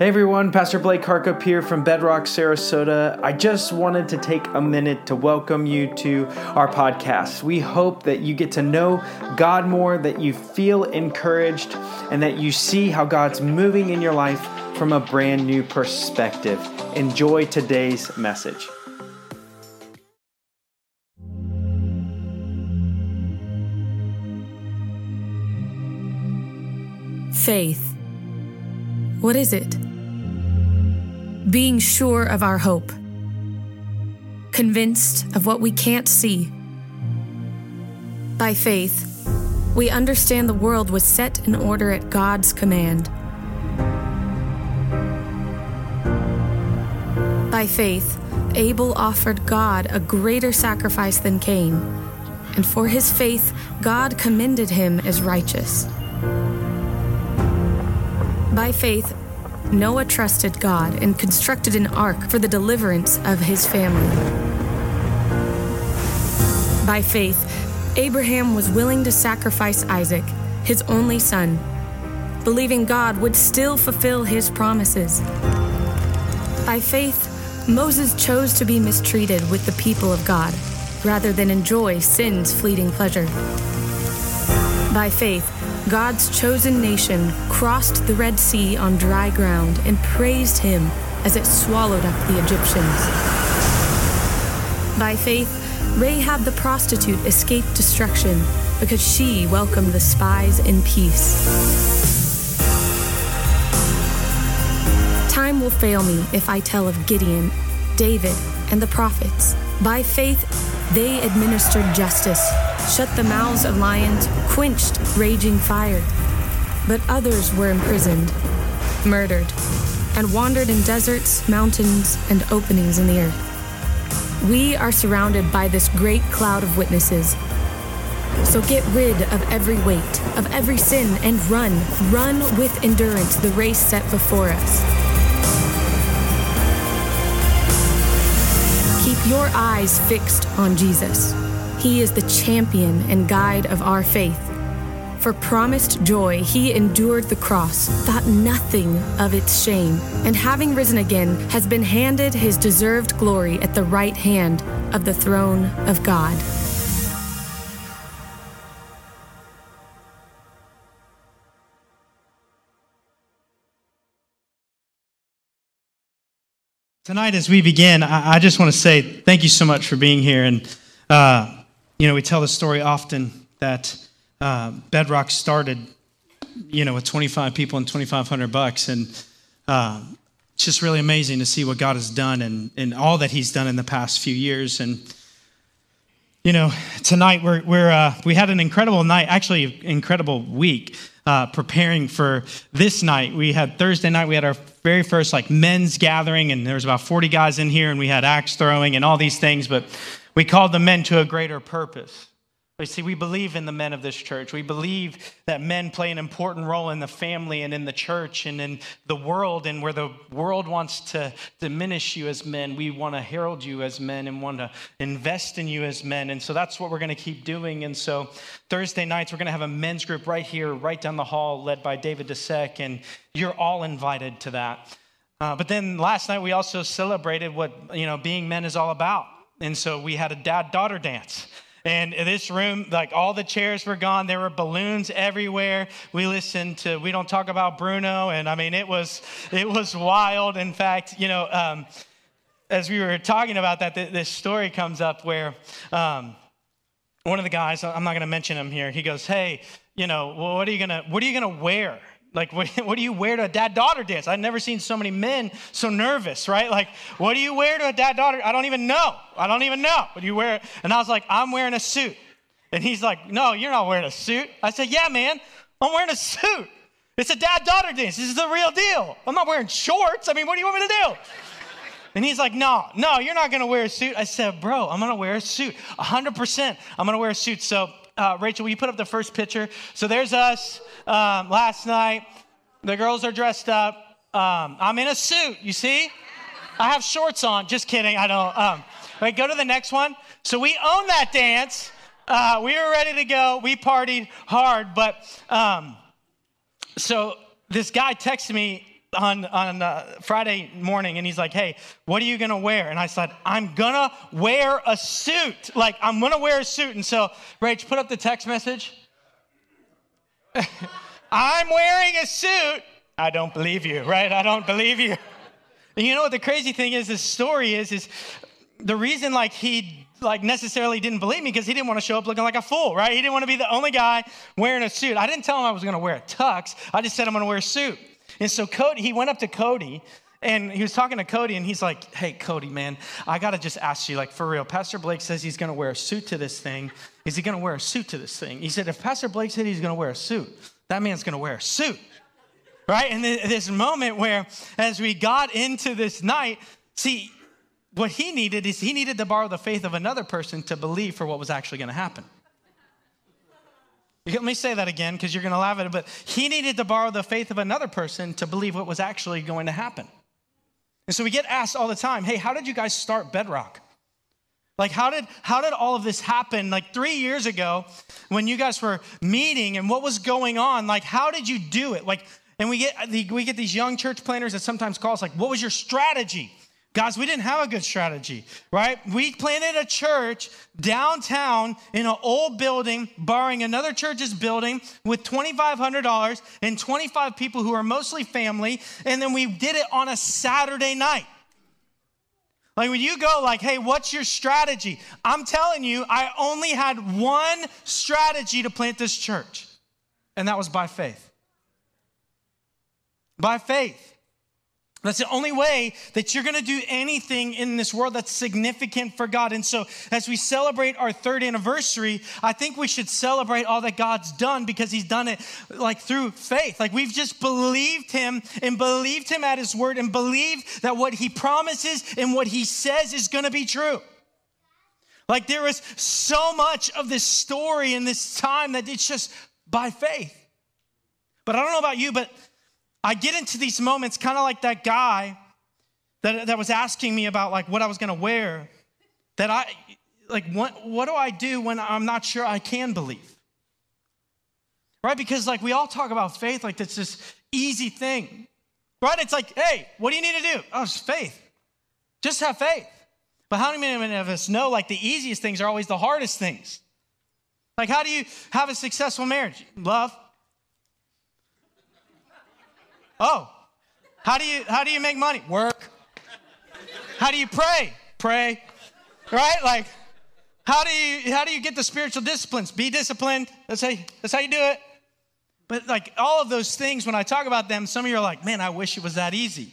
Hey everyone, Pastor Blake Harkup here from Bedrock, Sarasota. I just wanted to take a minute to welcome you to our podcast. We hope that you get to know God more, that you feel encouraged, and that you see how God's moving in your life from a brand new perspective. Enjoy today's message. Faith. What is it? Being sure of our hope, convinced of what we can't see. By faith, we understand the world was set in order at God's command. By faith, Abel offered God a greater sacrifice than Cain, and for his faith, God commended him as righteous. By faith, Noah trusted God and constructed an ark for the deliverance of his family. By faith, Abraham was willing to sacrifice Isaac, his only son, believing God would still fulfill his promises. By faith, Moses chose to be mistreated with the people of God rather than enjoy sin's fleeting pleasure. By faith, God's chosen nation crossed the Red Sea on dry ground and praised him as it swallowed up the Egyptians. By faith, Rahab the prostitute escaped destruction because she welcomed the spies in peace. Time will fail me if I tell of Gideon, David, and the prophets. By faith, they administered justice, shut the mouths of lions, quenched raging fire. But others were imprisoned, murdered, and wandered in deserts, mountains, and openings in the earth. We are surrounded by this great cloud of witnesses. So get rid of every weight, of every sin, and run, run with endurance the race set before us. Keep your eyes fixed on Jesus. He is the champion and guide of our faith. For promised joy, he endured the cross, thought nothing of its shame, and having risen again, has been handed his deserved glory at the right hand of the throne of God. Tonight, as we begin, I, just want to say thank you so much for being here. And, uh, you know, we tell the story often that uh, Bedrock started, you know, with 25 people and 2,500 bucks. And uh, it's just really amazing to see what God has done and, and all that He's done in the past few years. And, you know, tonight we're, we're, uh, we had an incredible night, actually, incredible week uh, preparing for this night. We had Thursday night, we had our very first like men's gathering, and there was about 40 guys in here, and we had axe throwing and all these things, but we call the men to a greater purpose. You see, we believe in the men of this church. We believe that men play an important role in the family and in the church and in the world. And where the world wants to diminish you as men, we want to herald you as men and want to invest in you as men. And so that's what we're going to keep doing. And so Thursday nights, we're going to have a men's group right here, right down the hall, led by David Desek. And you're all invited to that. Uh, but then last night, we also celebrated what, you know, being men is all about. And so we had a dad daughter dance. And this room, like all the chairs were gone. There were balloons everywhere. We listened to "We Don't Talk About Bruno," and I mean, it was it was wild. In fact, you know, um, as we were talking about that, this story comes up where um, one of the guys, I'm not going to mention him here, he goes, "Hey, you know, what are you gonna what are you gonna wear?" Like, what, do you wear to a dad daughter dance? I've never seen so many men so nervous, right? Like, what do you wear to a dad daughter? I don't even know. I don't even know. What do you wear? And I was like, I'm wearing a suit. And he's like, No, you're not wearing a suit. I said, Yeah, man, I'm wearing a suit. It's a dad daughter dance. This is the real deal. I'm not wearing shorts. I mean, what do you want me to do? And he's like, no, no, you're not going to wear a suit. I said, bro, I'm going to wear a suit. 100%. I'm going to wear a suit. So, uh, Rachel, will you put up the first picture? So there's us um, last night. The girls are dressed up. Um, I'm in a suit, you see? I have shorts on. Just kidding. I don't. Um, right, go to the next one. So we own that dance. Uh, we were ready to go. We partied hard. But um, so this guy texted me on, on uh, Friday morning and he's like, Hey, what are you gonna wear? And I said, I'm gonna wear a suit. Like, I'm gonna wear a suit. And so, Rach, put up the text message. I'm wearing a suit. I don't believe you, right? I don't believe you. And you know what the crazy thing is? This story is, is the reason like he like necessarily didn't believe me because he didn't want to show up looking like a fool, right? He didn't want to be the only guy wearing a suit. I didn't tell him I was going to wear a tux. I just said I'm going to wear a suit. And so Cody, he went up to Cody and he was talking to Cody and he's like, Hey, Cody, man, I got to just ask you, like, for real, Pastor Blake says he's going to wear a suit to this thing. Is he going to wear a suit to this thing? He said, If Pastor Blake said he's going to wear a suit, that man's going to wear a suit. Right? And this moment where, as we got into this night, see, what he needed is he needed to borrow the faith of another person to believe for what was actually going to happen. Let me say that again because you're going to laugh at it, but he needed to borrow the faith of another person to believe what was actually going to happen. And so we get asked all the time, hey, how did you guys start Bedrock? Like, how did, how did all of this happen? Like, three years ago, when you guys were meeting and what was going on, like, how did you do it? Like, and we get, we get these young church planters that sometimes call us, like, what was your strategy? Guys, we didn't have a good strategy, right? We planted a church downtown in an old building, borrowing another church's building with $2,500 and 25 people who are mostly family. And then we did it on a Saturday night. Like when you go like, hey, what's your strategy? I'm telling you, I only had one strategy to plant this church. And that was by faith. By faith. That's the only way that you're going to do anything in this world that's significant for God. And so, as we celebrate our third anniversary, I think we should celebrate all that God's done because He's done it like through faith. Like we've just believed Him and believed Him at His word and believed that what He promises and what He says is going to be true. Like there is so much of this story in this time that it's just by faith. But I don't know about you, but I get into these moments kind of like that guy that, that was asking me about like what I was going to wear. That I, like, what, what do I do when I'm not sure I can believe? Right? Because like we all talk about faith like it's this easy thing. Right? It's like, hey, what do you need to do? Oh, it's faith. Just have faith. But how many of us know like the easiest things are always the hardest things? Like, how do you have a successful marriage? Love, Oh, how do you how do you make money? Work. How do you pray? Pray. Right? Like, how do you how do you get the spiritual disciplines? Be disciplined. That's how that's how you do it. But like all of those things, when I talk about them, some of you are like, man, I wish it was that easy.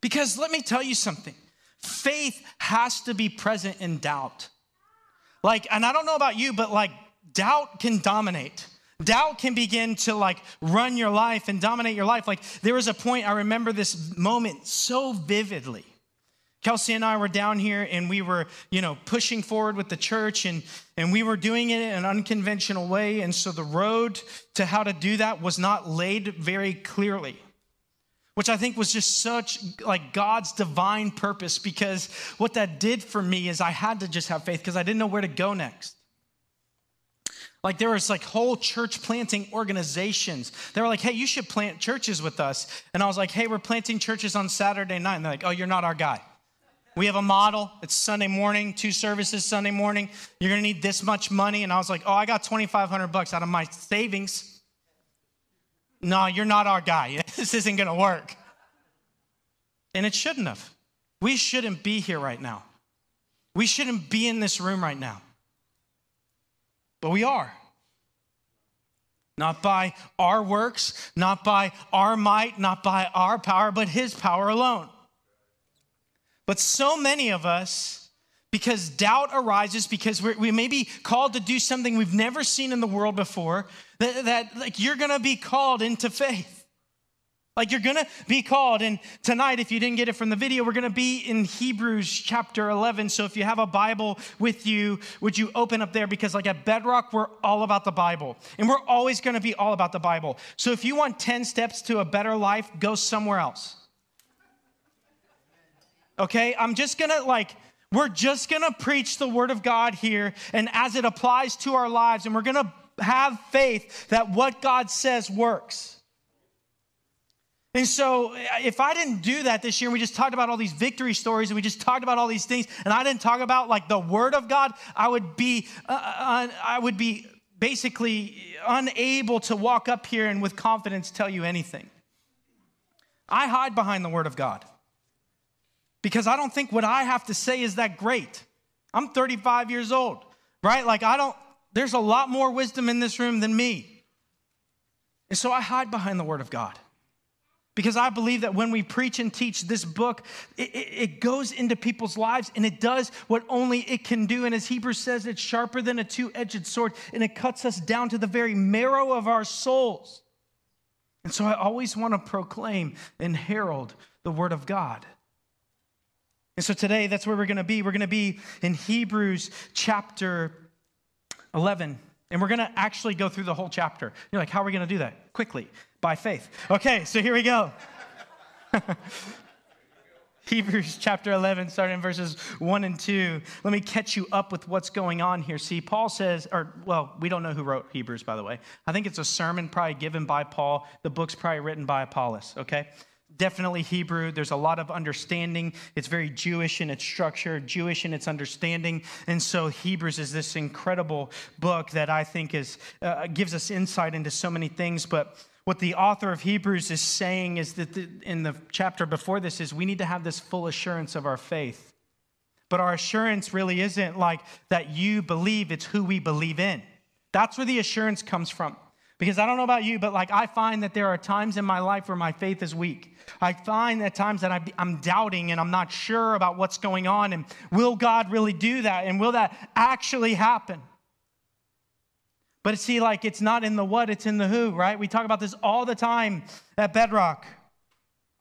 Because let me tell you something. Faith has to be present in doubt. Like, and I don't know about you, but like doubt can dominate. Doubt can begin to like run your life and dominate your life. Like there was a point, I remember this moment so vividly. Kelsey and I were down here and we were, you know, pushing forward with the church and, and we were doing it in an unconventional way. And so the road to how to do that was not laid very clearly, which I think was just such like God's divine purpose because what that did for me is I had to just have faith because I didn't know where to go next. Like there was like whole church planting organizations. They were like, hey, you should plant churches with us. And I was like, hey, we're planting churches on Saturday night. And they're like, oh, you're not our guy. We have a model. It's Sunday morning, two services Sunday morning. You're gonna need this much money. And I was like, oh, I got 2,500 bucks out of my savings. No, you're not our guy. This isn't gonna work. And it shouldn't have. We shouldn't be here right now. We shouldn't be in this room right now. But we are. Not by our works, not by our might, not by our power, but His power alone. But so many of us, because doubt arises, because we may be called to do something we've never seen in the world before, that, that like you're gonna be called into faith. Like you're gonna be called, and tonight, if you didn't get it from the video, we're gonna be in Hebrews chapter 11. So if you have a Bible with you, would you open up there? Because, like at Bedrock, we're all about the Bible, and we're always gonna be all about the Bible. So if you want 10 steps to a better life, go somewhere else. Okay? I'm just gonna, like, we're just gonna preach the Word of God here, and as it applies to our lives, and we're gonna have faith that what God says works. And so, if I didn't do that this year, we just talked about all these victory stories, and we just talked about all these things, and I didn't talk about like the Word of God, I would be, uh, uh I would be basically unable to walk up here and with confidence tell you anything. I hide behind the Word of God because I don't think what I have to say is that great. I'm 35 years old, right? Like, I don't, there's a lot more wisdom in this room than me. And so I hide behind the Word of God. Because I believe that when we preach and teach this book, it, it, it, goes into people's lives and it does what only it can do. And as Hebrews says, it's sharper than a two edged sword and it cuts us down to the very marrow of our souls. And so I always want to proclaim and herald the word of God. And so today, that's where we're going to be. We're going to be in Hebrews chapter 11. And we're going to actually go through the whole chapter. You're like, how are we going to do that? Quickly by faith. Okay, so here we go. Hebrews chapter 11, starting in verses 1 and 2. Let me catch you up with what's going on here. See, Paul says, or, well, we don't know who wrote Hebrews, by the way. I think it's a sermon probably given by Paul. The book's probably written by Apollos, okay? Definitely Hebrew. There's a lot of understanding. It's very Jewish in its structure, Jewish in its understanding. And so Hebrews is this incredible book that I think is, uh, gives us insight into so many things. But what the author of Hebrews is saying is that the, in the chapter before this is we need to have this full assurance of our faith. But our assurance really isn't like that you believe, it's who we believe in. That's where the assurance comes from. Because I don't know about you, but like I find that there are times in my life where my faith is weak. I find at times that I'm doubting and I'm not sure about what's going on and will God really do that and will that actually happen? But see, like it's not in the what, it's in the who, right? We talk about this all the time at Bedrock.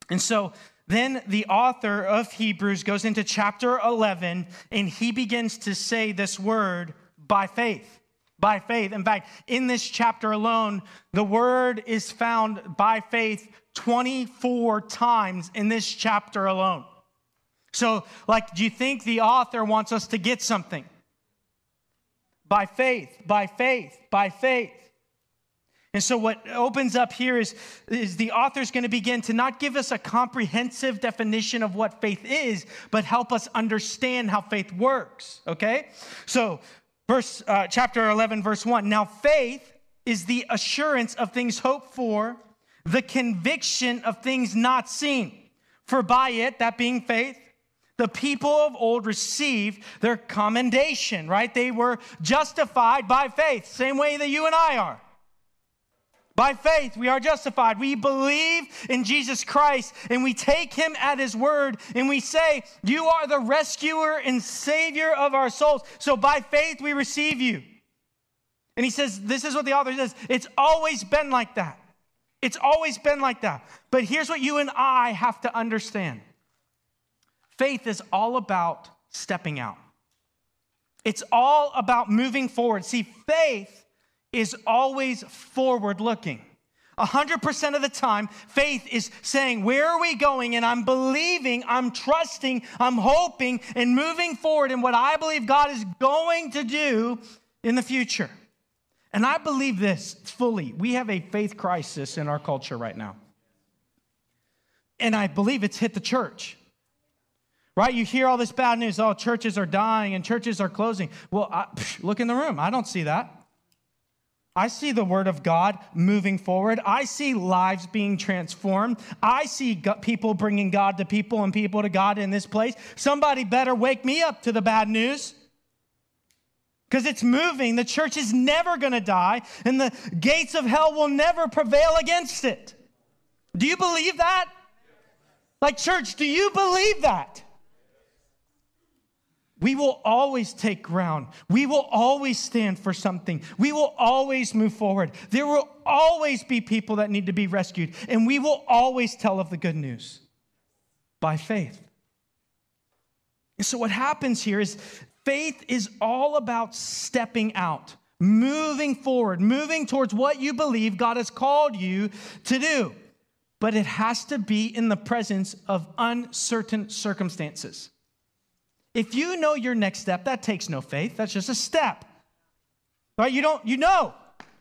And so then the author of Hebrews goes into chapter 11 and he begins to say this word by faith. By faith. In fact, in this chapter alone, the word is found by faith 24 times in this chapter alone. So, like, do you think the author wants us to get something? by faith, by faith, by faith. And so, what opens up here is, is the author's going to begin to not give us a comprehensive definition of what faith is, but help us understand how faith works. Okay? So, verse, uh, chapter 11, verse 1. Now, faith is the assurance of things hoped for, the conviction of things not seen. For by it, that being faith, the people of old received their commendation, right? They were justified by faith, same way that you and I are. By faith, we are justified. We believe in Jesus Christ and we take him at his word and we say, You are the rescuer and savior of our souls. So by faith, we receive you. And he says, This is what the author says it's always been like that. It's always been like that. But here's what you and I have to understand Faith is all about stepping out. It's all about moving forward. See, faith is always forward looking. 100% of the time, faith is saying, Where are we going? And I'm believing, I'm trusting, I'm hoping, and moving forward in what I believe God is going to do in the future. And I believe this fully. We have a faith crisis in our culture right now. And I believe it's hit the church. Right? You hear all this bad news. Oh, churches are dying and churches are closing. Well, I, look in the room. I don't see that. I see the word of God moving forward. I see lives being transformed. I see people bringing God to people and people to God in this place. Somebody better wake me up to the bad news because it's moving. The church is never going to die, and the gates of hell will never prevail against it. Do you believe that? Like, church, do you believe that? We will always take ground. We will always stand for something. We will always move forward. There will always be people that need to be rescued, and we will always tell of the good news by faith. And so, what happens here is faith is all about stepping out, moving forward, moving towards what you believe God has called you to do. But it has to be in the presence of uncertain circumstances. If you know your next step, that takes no faith. That's just a step. Right? You don't, you know.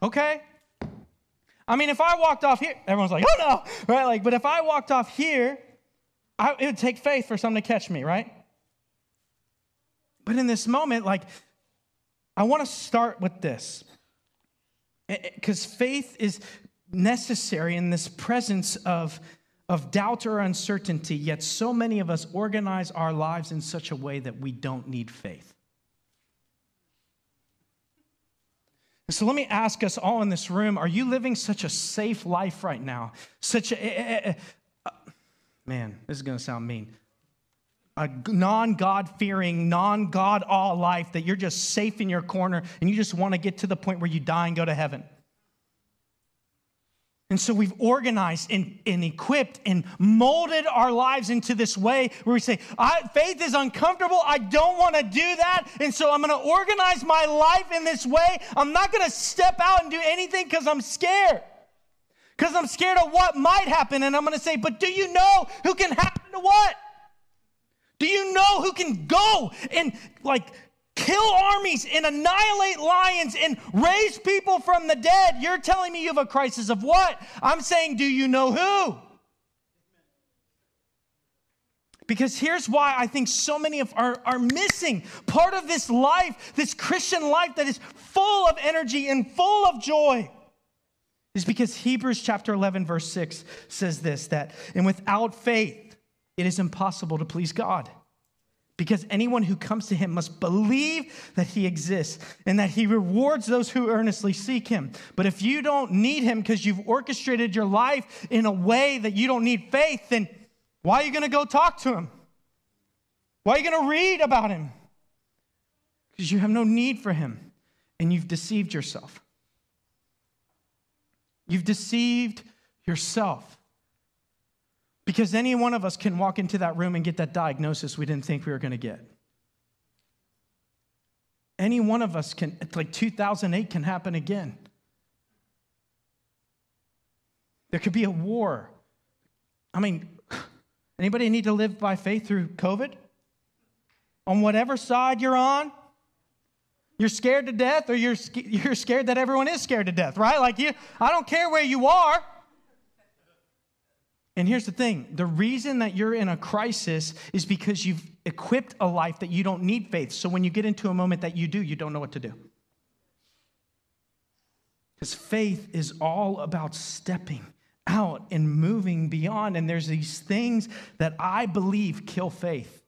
Okay? I mean, if I walked off here, everyone's like, oh no, right? Like, but if I walked off here, I, it would take faith for someone to catch me, right? But in this moment, like, I want to start with this. Eh, eh, because faith is necessary in this presence of, of doubt or uncertainty, yet so many of us organize our lives in such a way that we don't need faith. And So let me ask us all in this room are you living such a safe life right now? Such a, a, a, a man, this is going to sound mean. A non God fearing, non God all life that you're just safe in your corner and you just want to get to the point where you die and go to heaven. And so we've organized and, and, equipped and molded our lives into this way where we say, faith is uncomfortable. I don't want to do that. And so I'm going to organize my life in this way. I'm not going to step out and do anything because I'm scared. Because I'm scared of what might happen. And I'm going to say, but do you know who can happen to what? Do you know who can go and like kill armies and annihilate lions and raise people from the dead. You're telling me you have a crisis of what? I'm saying, do you know who? Because here's why I think so many of are, are missing part of this life, this Christian life that is full of energy and full of joy. Is because Hebrews chapter 11, verse 6 says this that, and without faith, it is impossible to please God because anyone who comes to him must believe that he exists and that he rewards those who earnestly seek him. But if you don't need him because you've orchestrated your life in a way that you don't need faith, then why are you going to go talk to him? Why are you going to read about him? Because you have no need for him and you've deceived yourself. You've deceived yourself. Because any one of us can walk into that room and get that diagnosis we didn't think we were going to get. Any one of us can, like 2008 can happen again. There could be a war. I mean, anybody need to live by faith through COVID? On whatever side you're on, you're scared to death or you're, you're scared that everyone is scared to death, right? Like you, I don't care where you are. And here's the thing the reason that you're in a crisis is because you've equipped a life that you don't need faith. So when you get into a moment that you do, you don't know what to do. Because faith is all about stepping out and moving beyond. And there's these things that I believe kill faith.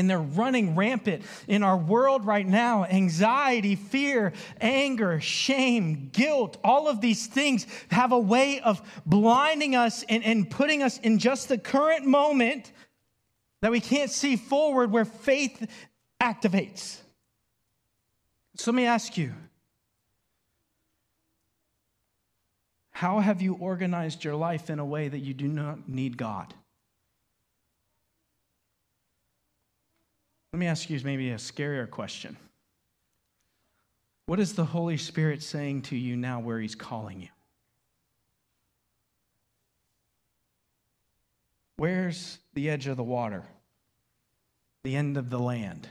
And they're running rampant in our world right now. Anxiety, fear, anger, shame, guilt, all of these things have a way of blinding us and, and putting us in just the current moment that we can't see forward where faith activates. So let me ask you how have you organized your life in a way that you do not need God? Let me ask you maybe a scarier question. What is the Holy Spirit saying to you now where He's calling you? Where's the edge of the water? The end of the land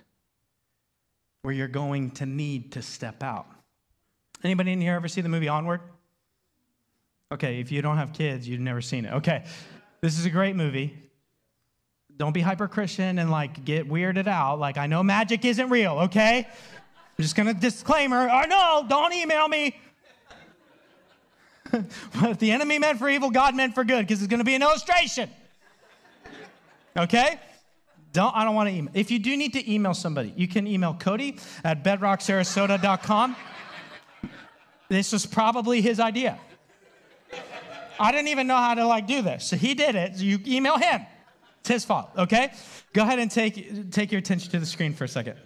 where you're going to need to step out. Anybody in here ever see the movie Onward? Okay, if you don't have kids, you've never seen it. Okay, this is a great movie don't be hyper Christian and like get weirded out. Like, I know magic isn't real, okay? I'm just gonna disclaimer. Oh no, don't email me. what the enemy meant for evil, God meant for good, because it's gonna be an illustration. Okay? Don't I don't want to email. If you do need to email somebody, you can email Cody at bedrocksarasota.com. this was probably his idea. I didn't even know how to like do this. So he did it. So you email him. It's his fault, okay? Go ahead and take, take your attention to the screen for a second.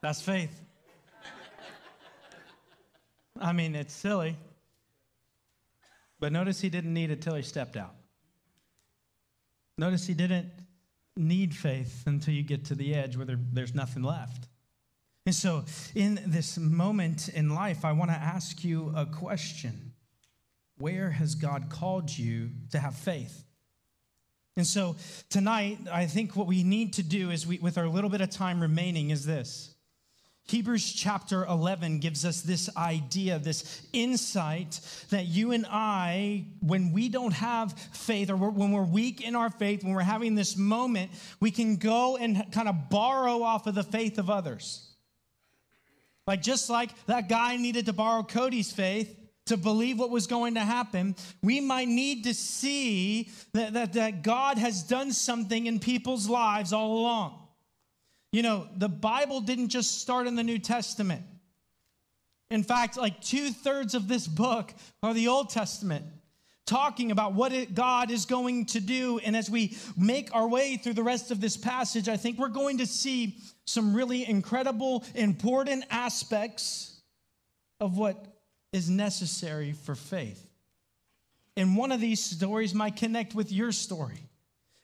That's faith. I mean, it's silly. But notice he didn't need it till he stepped out. Notice he didn't need faith until you get to the edge where there, there's nothing left. And so, in this moment in life, I want to ask you a question Where has God called you to have faith? And so, tonight, I think what we need to do is, we, with our little bit of time remaining, is this. Hebrews chapter 11 gives us this idea, this insight that you and I, when we don't have faith or when we're weak in our faith, when we're having this moment, we can go and kind of borrow off of the faith of others. Like, just like that guy needed to borrow Cody's faith to believe what was going to happen, we might need to see that, that, that God has done something in people's lives all along. You know, the Bible didn't just start in the New Testament. In fact, like two thirds of this book are the Old Testament, talking about what it, God is going to do. And as we make our way through the rest of this passage, I think we're going to see some really incredible, important aspects of what is necessary for faith. And one of these stories might connect with your story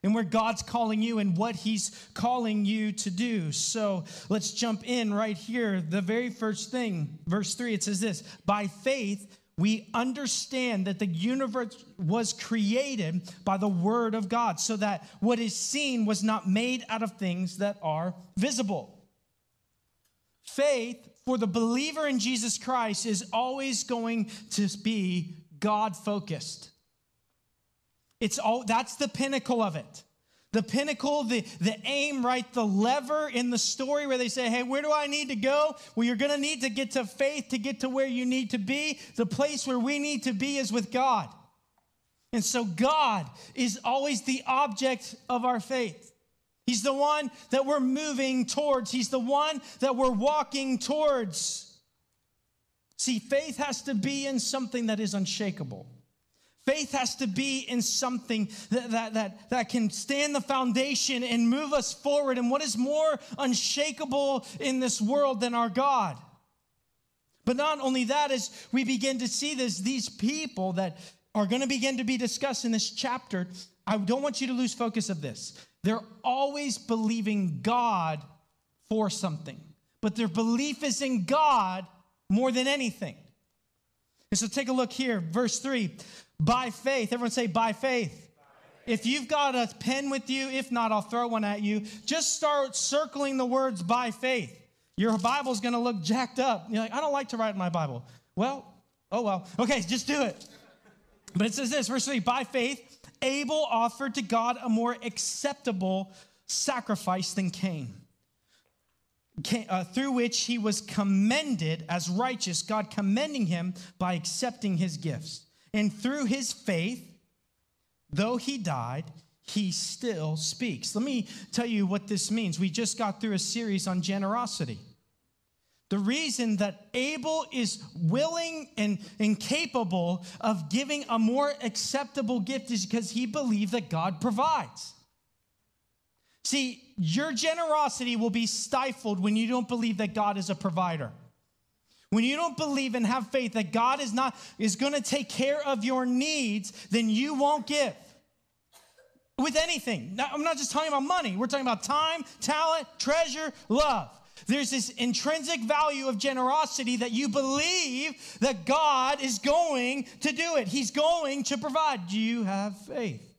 and where God's calling you and what He's calling you to do. So let's jump in right here. The very first thing, verse 3, it says this By faith, we understand that the universe was created by the word of God, so that what is seen was not made out of things that are visible. Faith for the believer in Jesus Christ is always going to be God focused. It's all that's the pinnacle of it. The pinnacle, the, the aim, right? The lever in the story where they say, Hey, where do I need to go? Well, you're going to need to get to faith to get to where you need to be. The place where we need to be is with God. And so God is always the object of our faith. He's the one that we're moving towards. He's the one that we're walking towards. See, faith has to be in something that is unshakable. Faith has to be in something that, that, that, that can stand the foundation and move us forward. And what is more unshakable in this world than our God? But not only that, as we begin to see this, these people that are going to begin to be discussed in this chapter, I don't want you to lose focus of this. They're always believing God for something, but their belief is in God more than anything. And so take a look here, verse 3. By faith. Everyone say, by faith. If you've got a pen with you, if not, I'll throw one at you. Just start circling the words by faith. Your Bible's going to look jacked up. You're like, I don't like to write in my Bible. Well, oh well. Okay, just do it. But it says this, verse 3 By faith, Abel offered to God a more acceptable sacrifice than Cain uh, through which he was commended as righteous, God commending him by accepting his gifts. And through his faith, though he died, he still speaks. Let me tell you what this means. We just got through a series on generosity. The reason that Abel is willing and, and capable of giving a more acceptable gift is because he believed that God provides. See, your generosity will be stifled when you don't believe that God is a provider. When you don't believe and have faith that God is not is going to take care of your needs, then you won't give. With anything. Now, I'm not just talking about money. We're talking about time, talent, treasure, love. There's this intrinsic value of generosity that you believe that God is going to do it. He's going to provide. Do you have faith?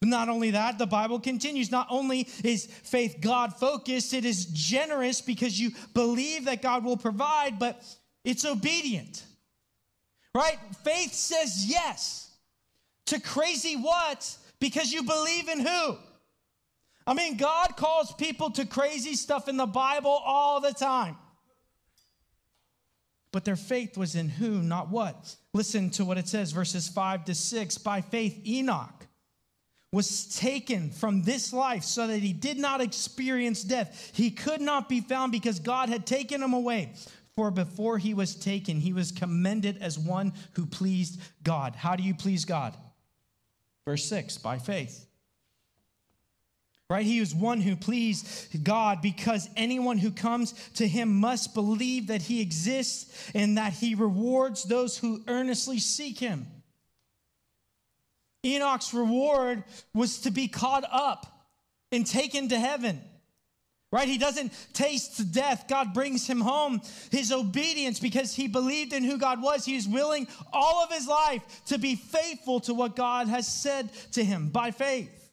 But not only that, the Bible continues. Not only is faith God focused, it is generous because you believe that God will provide, but it's obedient. Right? Faith says yes to crazy what because you believe in who? I mean, God calls people to crazy stuff in the Bible all the time. But their faith was in who, not what. Listen to what it says, verses 5 to 6. By faith, Enoch was taken from this life so that he did not experience death. He could not be found because God had taken him away. For before he was taken, he was commended as one who pleased God. How do you please God? Verse 6 by faith. right? He was one who pleased God because anyone who comes to him must believe that he exists and that he rewards those who earnestly seek him. Enoch's reward was to be caught up and taken to heaven. Right? He doesn't taste death. God brings him home. His obedience, because he believed in who God was, he was willing all of his life to be faithful to what God has said to him by faith.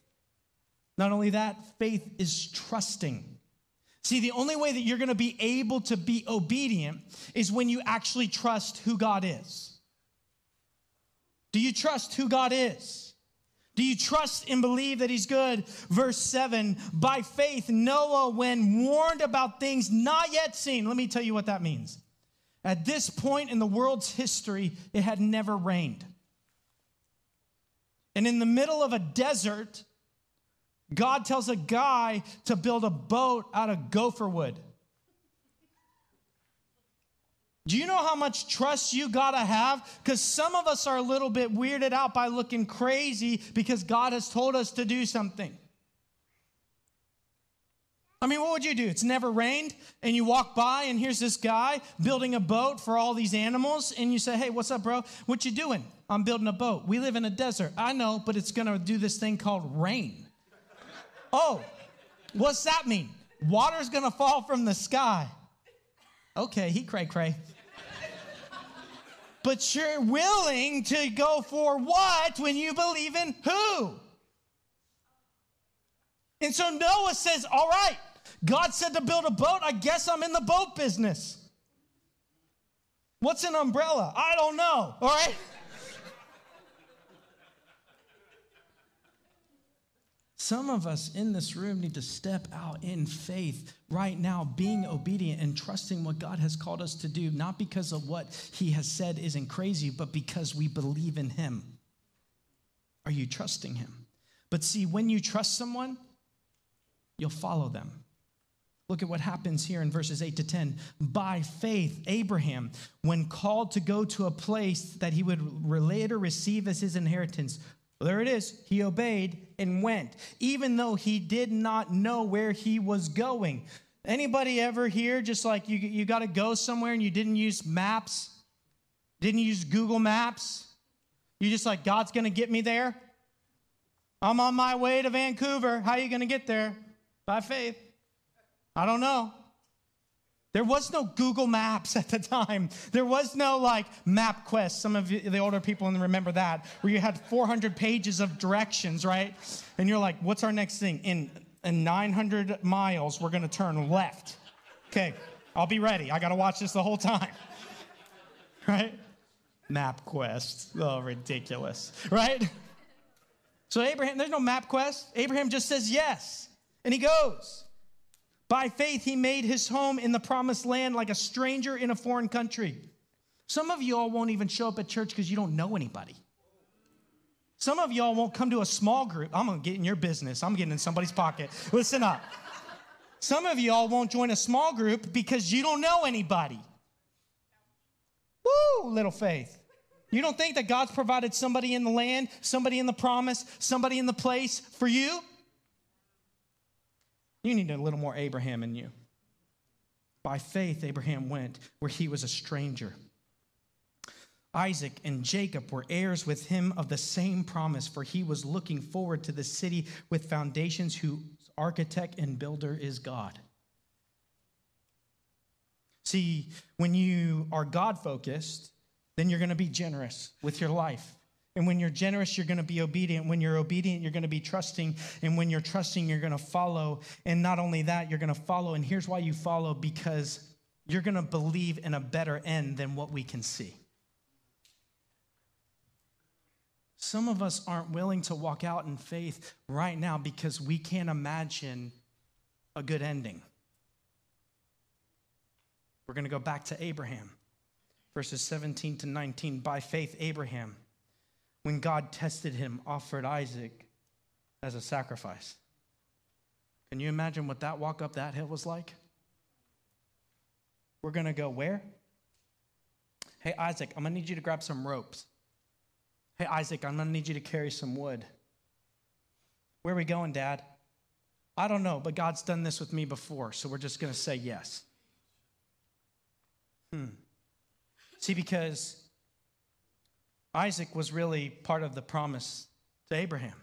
Not only that, faith is trusting. See, the only way that you're going to be able to be obedient is when you actually trust who God is. Do you trust who God is? Do you trust and believe that he's good? Verse 7 By faith, Noah, when warned about things not yet seen, let me tell you what that means. At this point in the world's history, it had never rained. And in the middle of a desert, God tells a guy to build a boat out of gopher wood. Do you know how much trust you gotta have? Because some of us are a little bit weirded out by looking crazy because God has told us to do something. I mean, what would you do? It's never rained, and you walk by, and here's this guy building a boat for all these animals, and you say, Hey, what's up, bro? What you doing? I'm building a boat. We live in a desert. I know, but it's gonna do this thing called rain. oh, what's that mean? Water's gonna fall from the sky. Okay, he cray cray but you're willing to go for what when you believe in who? And so Noah says, All right, God said to build a boat. I guess I'm in the boat business. What's an umbrella? I don't know. All right. Some of us in this room need to step out in faith right now, being obedient and trusting what God has called us to do, not because of what He has said isn't crazy, but because we believe in Him. Are you trusting Him? But see, when you trust someone, you'll follow them. Look at what happens here in verses 8 to 10. By faith, Abraham, when called to go to a place that he would later receive as his inheritance, well, there it is. He obeyed and went, even though he did not know where he was going. Anybody ever here just like you, you got to go somewhere and you didn't use maps? Didn't use Google Maps? You just like, God's going to get me there? I'm on my way to Vancouver. How are you going to get there? By faith. I don't know. There was no Google Maps at the time. There was no like MapQuest. Some of the older people remember that, where you had 400 pages of directions, right? And you're like, what's our next thing? In, in 900 miles, we're going to turn left. Okay, I'll be ready. I got to watch this the whole time. Right? MapQuest. Oh, ridiculous. Right? So, Abraham, there's no MapQuest. Abraham just says yes, and he goes. By faith, he made his home in the promised land like a stranger in a foreign country. Some of y'all won't even show up at church because you don't know anybody. Some of y'all won't come to a small group. I'm to get in your business. I'm getting in somebody's pocket. Listen up. Some of y'all won't join a small group because you don't know anybody. Woo, little faith. You don't think that God's provided somebody in the land, somebody in the promise, somebody in the place for you? You need a little more Abraham in you. By faith, Abraham went where he was a stranger. Isaac and Jacob were heirs with him of the same promise, for he was looking forward to the city with foundations, whose architect and builder is God. See, when you are God focused, then you're going to be generous with your life. And when you're generous, you're going to be obedient. When you're obedient, you're going to be trusting. And when you're trusting, you're going to follow. And not only that, you're going to follow. And here's why you follow because you're going to believe in a better end than what we can see. Some of us aren't willing to walk out in faith right now because we can't imagine a good ending. We're going to go back to Abraham, verses 17 to 19. By faith, Abraham when God tested him, offered Isaac as a sacrifice. Can you imagine what that walk up that hill was like? We're going to go where? Hey, Isaac, I'm going to need you to grab some ropes. Hey, Isaac, I'm going to need you to carry some wood. Where are we going, Dad? I don't know, but God's done this with me before, so we're just going to say yes. Hmm. See, because Isaac was really part of the promise to Abraham.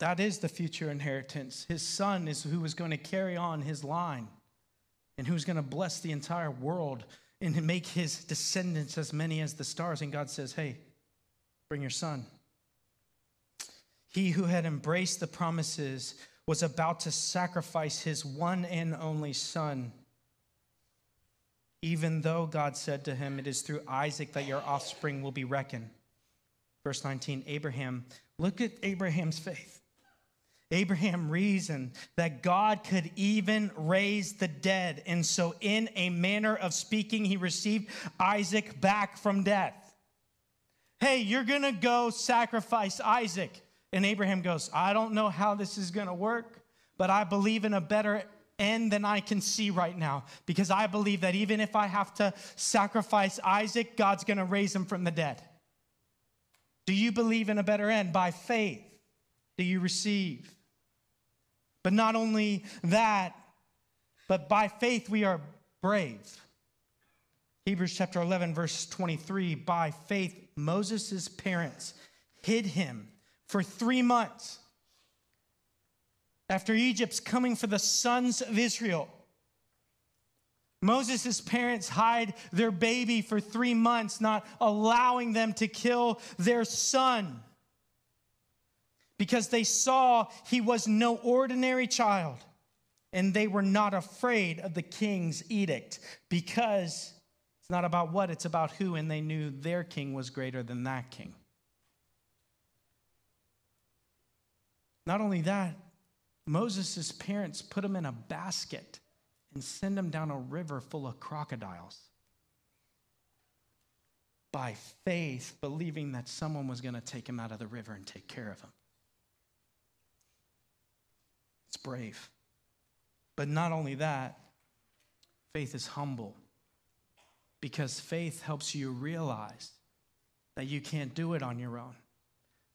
That is the future inheritance. His son is who is going to carry on his line and who's going to bless the entire world and make his descendants as many as the stars. And God says, Hey, bring your son. He who had embraced the promises was about to sacrifice his one and only son. Even though God said to him, It is through Isaac that your offspring will be reckoned. Verse 19, Abraham, look at Abraham's faith. Abraham reasoned that God could even raise the dead. And so, in a manner of speaking, he received Isaac back from death. Hey, you're going to go sacrifice Isaac. And Abraham goes, I don't know how this is going to work, but I believe in a better end than I can see right now because I believe that even if I have to sacrifice Isaac, God's going to raise him from the dead. Do you believe in a better end? By faith, do you receive? But not only that, but by faith we are brave. Hebrews chapter 11, verse 23 by faith, Moses' parents hid him for three months after Egypt's coming for the sons of Israel. Moses' parents hide their baby for three months, not allowing them to kill their son because they saw he was no ordinary child and they were not afraid of the king's edict because it's not about what, it's about who, and they knew their king was greater than that king. Not only that, Moses' parents put him in a basket and send him down a river full of crocodiles. By faith, believing that someone was going to take him out of the river and take care of him. It's brave. But not only that, faith is humble because faith helps you realize that you can't do it on your own.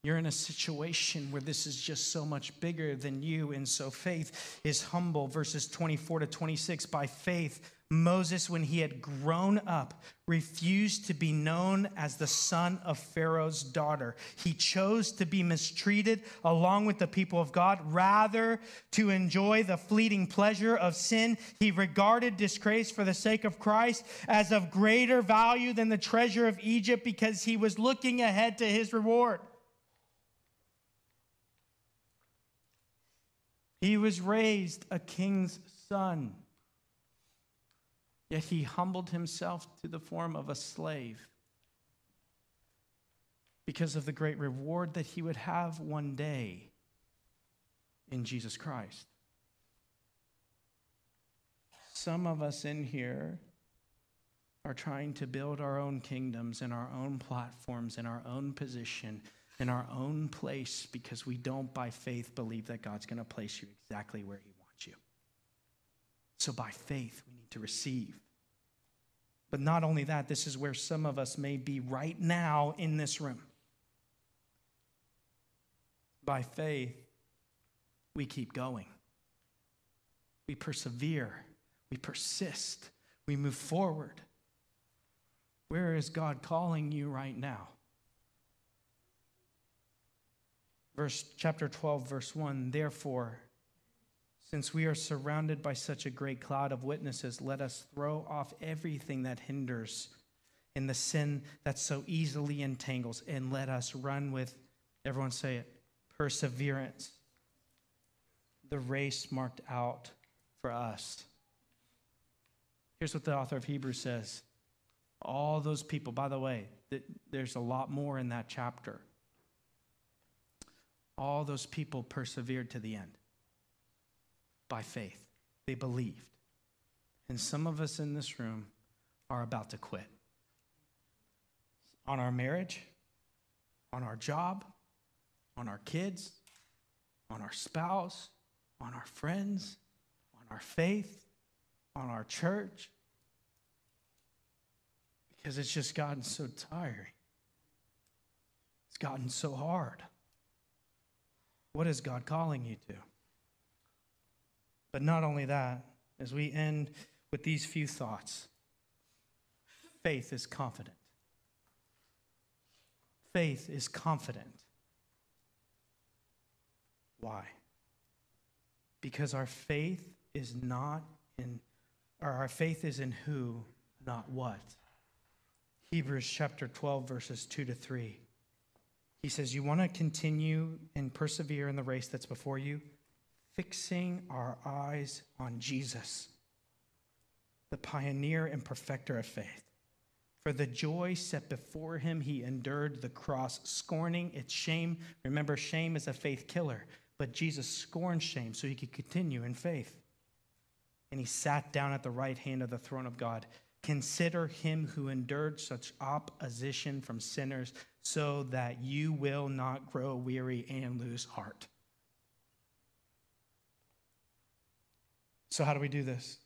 You're in a situation where this is just so much bigger than you. And so faith is humble. Verses 24 to 26. By faith, Moses, when he had grown up, refused to be known as the son of Pharaoh's daughter. He chose to be mistreated along with the people of God. Rather, to enjoy the fleeting pleasure of sin, he regarded disgrace for the sake of Christ as of greater value than the treasure of Egypt because he was looking ahead to his reward. He was raised a king's son. Yet he humbled himself to the form of a slave because of the great reward that he would have one day in Jesus Christ. Some of us in here are trying to build our own kingdoms and our own platforms and our own position in our own place because we don't, by faith, believe that God's going to place you exactly where He wants you. So, by faith, we need to receive. But not only that, this is where some of us may be right now in this room. By faith, we keep going. We persevere. We persist. We move forward. Where is God calling you right now? Verse chapter 12 verse 1 therefore since we are surrounded by such a great cloud of witnesses let us throw off everything that hinders and the sin that so easily entangles and let us run with everyone say it perseverance the race marked out for us. Here's what the author of hebrews says. All those people by the way there's a lot more in that chapter all those people persevered to the end by faith. They believed. And some of us in this room are about to quit on our marriage, on our job, on our kids, on our spouse, on our friends, on our faith, on our church, because it's just gotten so tiring. It's gotten so hard. What is God calling you to? But not only that, as we end with these few thoughts, faith is confident. Faith is confident. Why? Because our faith is not in, or our faith is in who, not what. Hebrews chapter 12, verses 2 to 3. He says, You want to continue and persevere in the race that's before you? Fixing our eyes on Jesus, the pioneer and perfecter of faith. For the joy set before him, he endured the cross, scorning its shame. Remember, shame is a faith killer, but Jesus scorned shame so he could continue in faith. And he sat down at the right hand of the throne of God. Consider him who endured such opposition from sinners so that you will not grow weary and lose heart. So, how do we do this?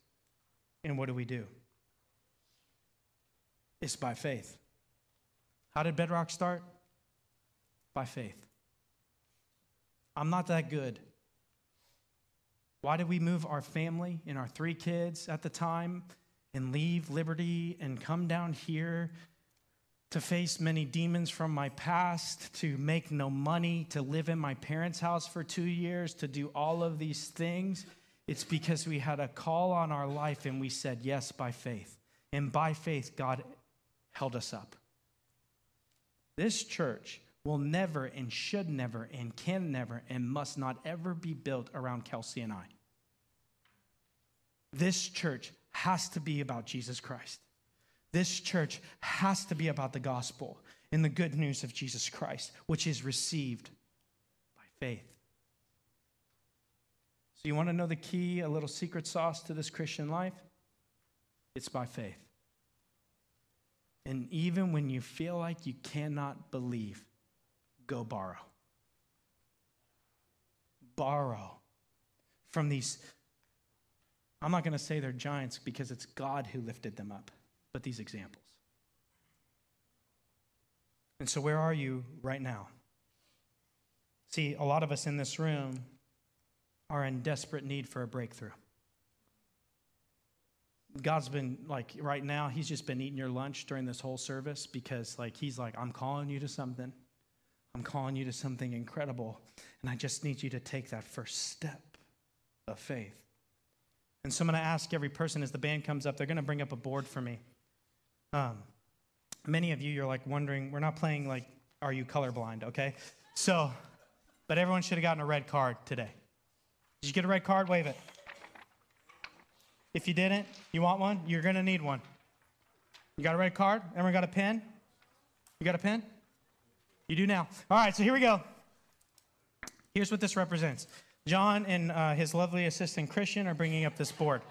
And what do we do? It's by faith. How did Bedrock start? By faith. I'm not that good. Why did we move our family and our three kids at the time and leave Liberty and come down here to face many demons from my past, to make no money, to live in my parents' house for two years, to do all of these things. It's because we had a call on our life and we said yes by faith. And by faith, God held us up. This church will never and should never and can never and must not ever be built around Kelsey and I. This church has to be about Jesus Christ. This church has to be about the gospel and the good news of Jesus Christ, which is received by faith. So, you want to know the key, a little secret sauce to this Christian life? It's by faith. And even when you feel like you cannot believe, go borrow. Borrow from these I'm not going to say they're giants because it's God who lifted them up, but these examples. And so, where are you right now? See, a lot of us in this room are in desperate need for a breakthrough. God's been like, right now, He's just been eating your lunch during this whole service because, like, He's like, I'm calling you to something. I'm calling you to something incredible. And I just need you to take that first step of faith. And so I'm going to ask every person as the band comes up, they're going to bring up a board for me. Um, many of you, you're like wondering, we're not playing like, are you colorblind, okay? So, but everyone should have gotten a red card today. Did you get a red card? Wave it. If you didn't, you want one? You're going to need one. You got a red card? Everyone got a pen? You got a pen? You do now. All right, so here we go. Here's what this represents John and uh, his lovely assistant Christian are bringing up this board.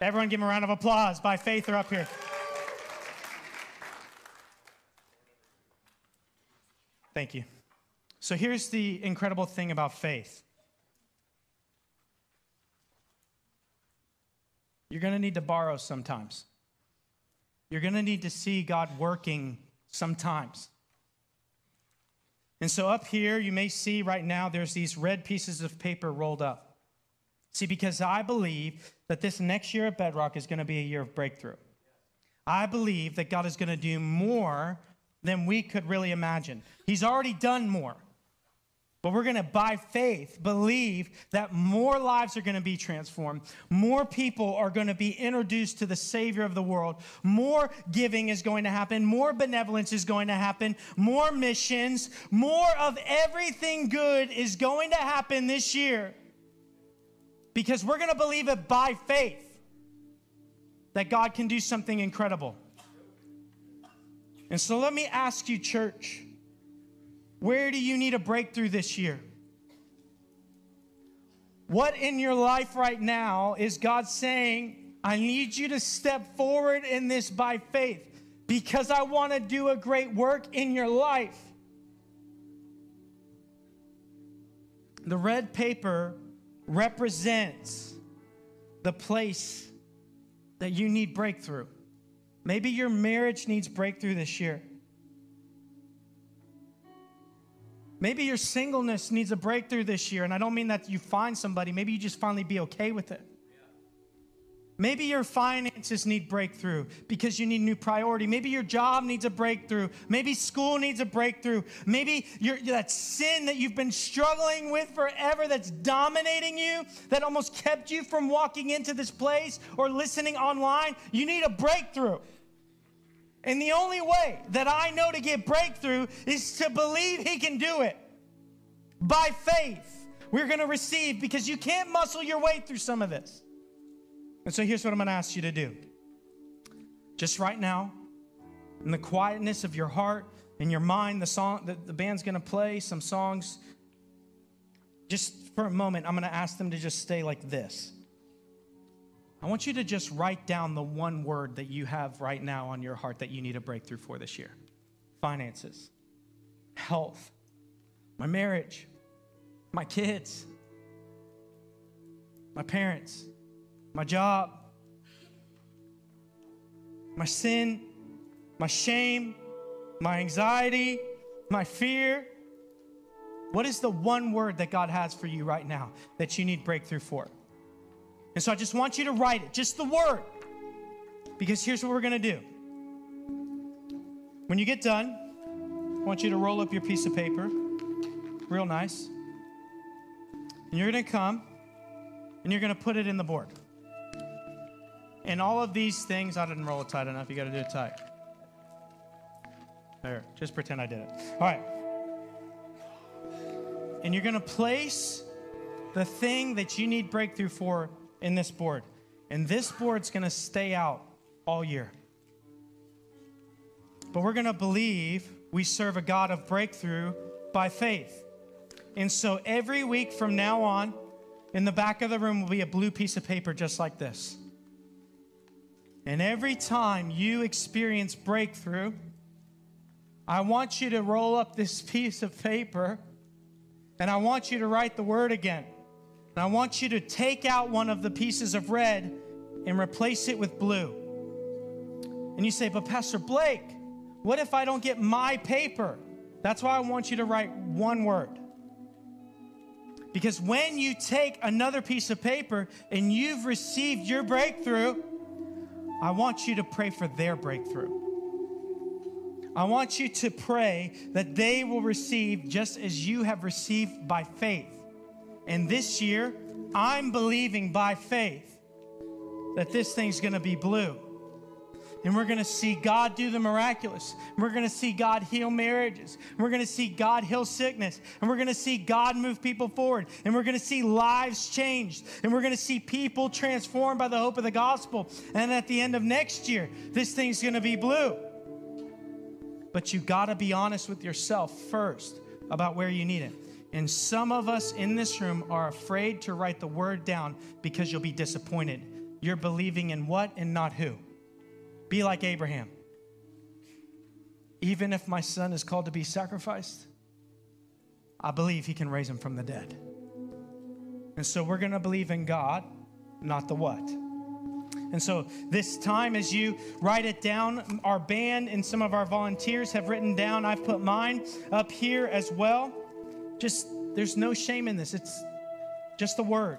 Everyone give him a round of applause. By faith, they're up here. Thank you. So here's the incredible thing about faith you're going to need to borrow sometimes, you're going to need to see God working sometimes. And so up here, you may see right now there's these red pieces of paper rolled up. See, because I believe that this next year at Bedrock is going to be a year of breakthrough. I believe that God is going to do more than we could really imagine. He's already done more. But we're going to, by faith, believe that more lives are going to be transformed. More people are going to be introduced to the Savior of the world. More giving is going to happen. More benevolence is going to happen. More missions. More of everything good is going to happen this year. Because we're going to believe it by faith that God can do something incredible. And so let me ask you, church. Where do you need a breakthrough this year? What in your life right now is God saying, I need you to step forward in this by faith because I want to do a great work in your life? The red paper represents the place that you need breakthrough. Maybe your marriage needs breakthrough this year. Maybe your singleness needs a breakthrough this year, and I don't mean that you find somebody, maybe you just finally be okay with it. Maybe your finances need breakthrough because you need new priority. Maybe your job needs a breakthrough. Maybe school needs a breakthrough. Maybe that sin that you've been struggling with forever that's dominating you, that almost kept you from walking into this place or listening online, you need a breakthrough. And the only way that I know to get breakthrough is to believe He can do it by faith. We're going to receive because you can't muscle your way through some of this. And so here's what I'm going to ask you to do. Just right now, in the quietness of your heart and your mind, the song the, the band's going to play some songs. Just for a moment, I'm going to ask them to just stay like this. I want you to just write down the one word that you have right now on your heart that you need a breakthrough for this year finances, health, my marriage, my kids, my parents, my job, my sin, my shame, my anxiety, my fear. What is the one word that God has for you right now that you need breakthrough for? And so I just want you to write it, just the word. Because here's what we're going to do. When you get done, I want you to roll up your piece of paper, real nice. And you're going to come and you're going to put it in the board. And all of these things, I didn't roll it tight enough. You got to do it tight. There, just pretend I did it. All right. And you're going to place the thing that you need breakthrough for in this board. And this board's going to stay out all year. But we're going to believe we serve a God of breakthrough by faith. And so every week from now on, in the back of the room will be a blue piece of paper just like this. And every time you experience breakthrough, I want you to roll up this piece of paper and I want you to write the word again. And I want you to take out one of the pieces of red and replace it with blue. And you say, But Pastor Blake, what if I don't get my paper? That's why I want you to write one word. Because when you take another piece of paper and you've received your breakthrough, I want you to pray for their breakthrough. I want you to pray that they will receive just as you have received by faith. And this year, I'm believing by faith that this thing's gonna be blue and we're going to see God do the miraculous. We're going to see God heal marriages. We're going to see God heal sickness. And we're going to see God move people forward. And we're going to see lives changed. And we're going to see people transformed by the hope of the gospel. And at the end of next year, this thing's going to be blue. But you got to be honest with yourself first about where you need it. And some of us in this room are afraid to write the word down because you'll be disappointed. You're believing in what and not who. Be like Abraham. Even if my son is called to be sacrificed, I believe he can raise him from the dead. And so we're going to believe in God, not the what. And so, this time, as you write it down, our band and some of our volunteers have written down, I've put mine up here as well. Just, there's no shame in this. It's just the word.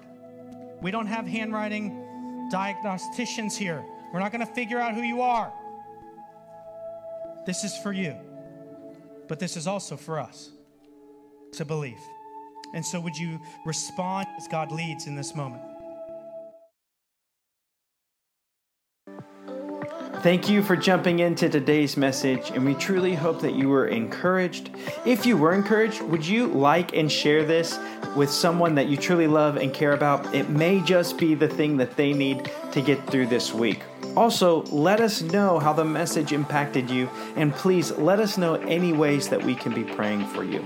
We don't have handwriting diagnosticians here. We're not going to figure out who you are. This is for you, but this is also for us to believe. And so, would you respond as God leads in this moment? Thank you for jumping into today's message, and we truly hope that you were encouraged. If you were encouraged, would you like and share this with someone that you truly love and care about? It may just be the thing that they need to get through this week. Also, let us know how the message impacted you, and please let us know any ways that we can be praying for you.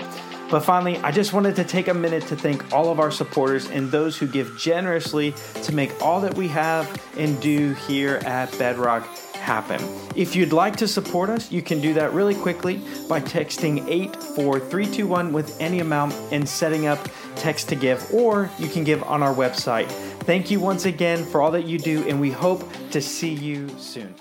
But finally, I just wanted to take a minute to thank all of our supporters and those who give generously to make all that we have and do here at Bedrock happen. If you'd like to support us, you can do that really quickly by texting 84321 with any amount and setting up text to give, or you can give on our website. Thank you once again for all that you do, and we hope to see you soon.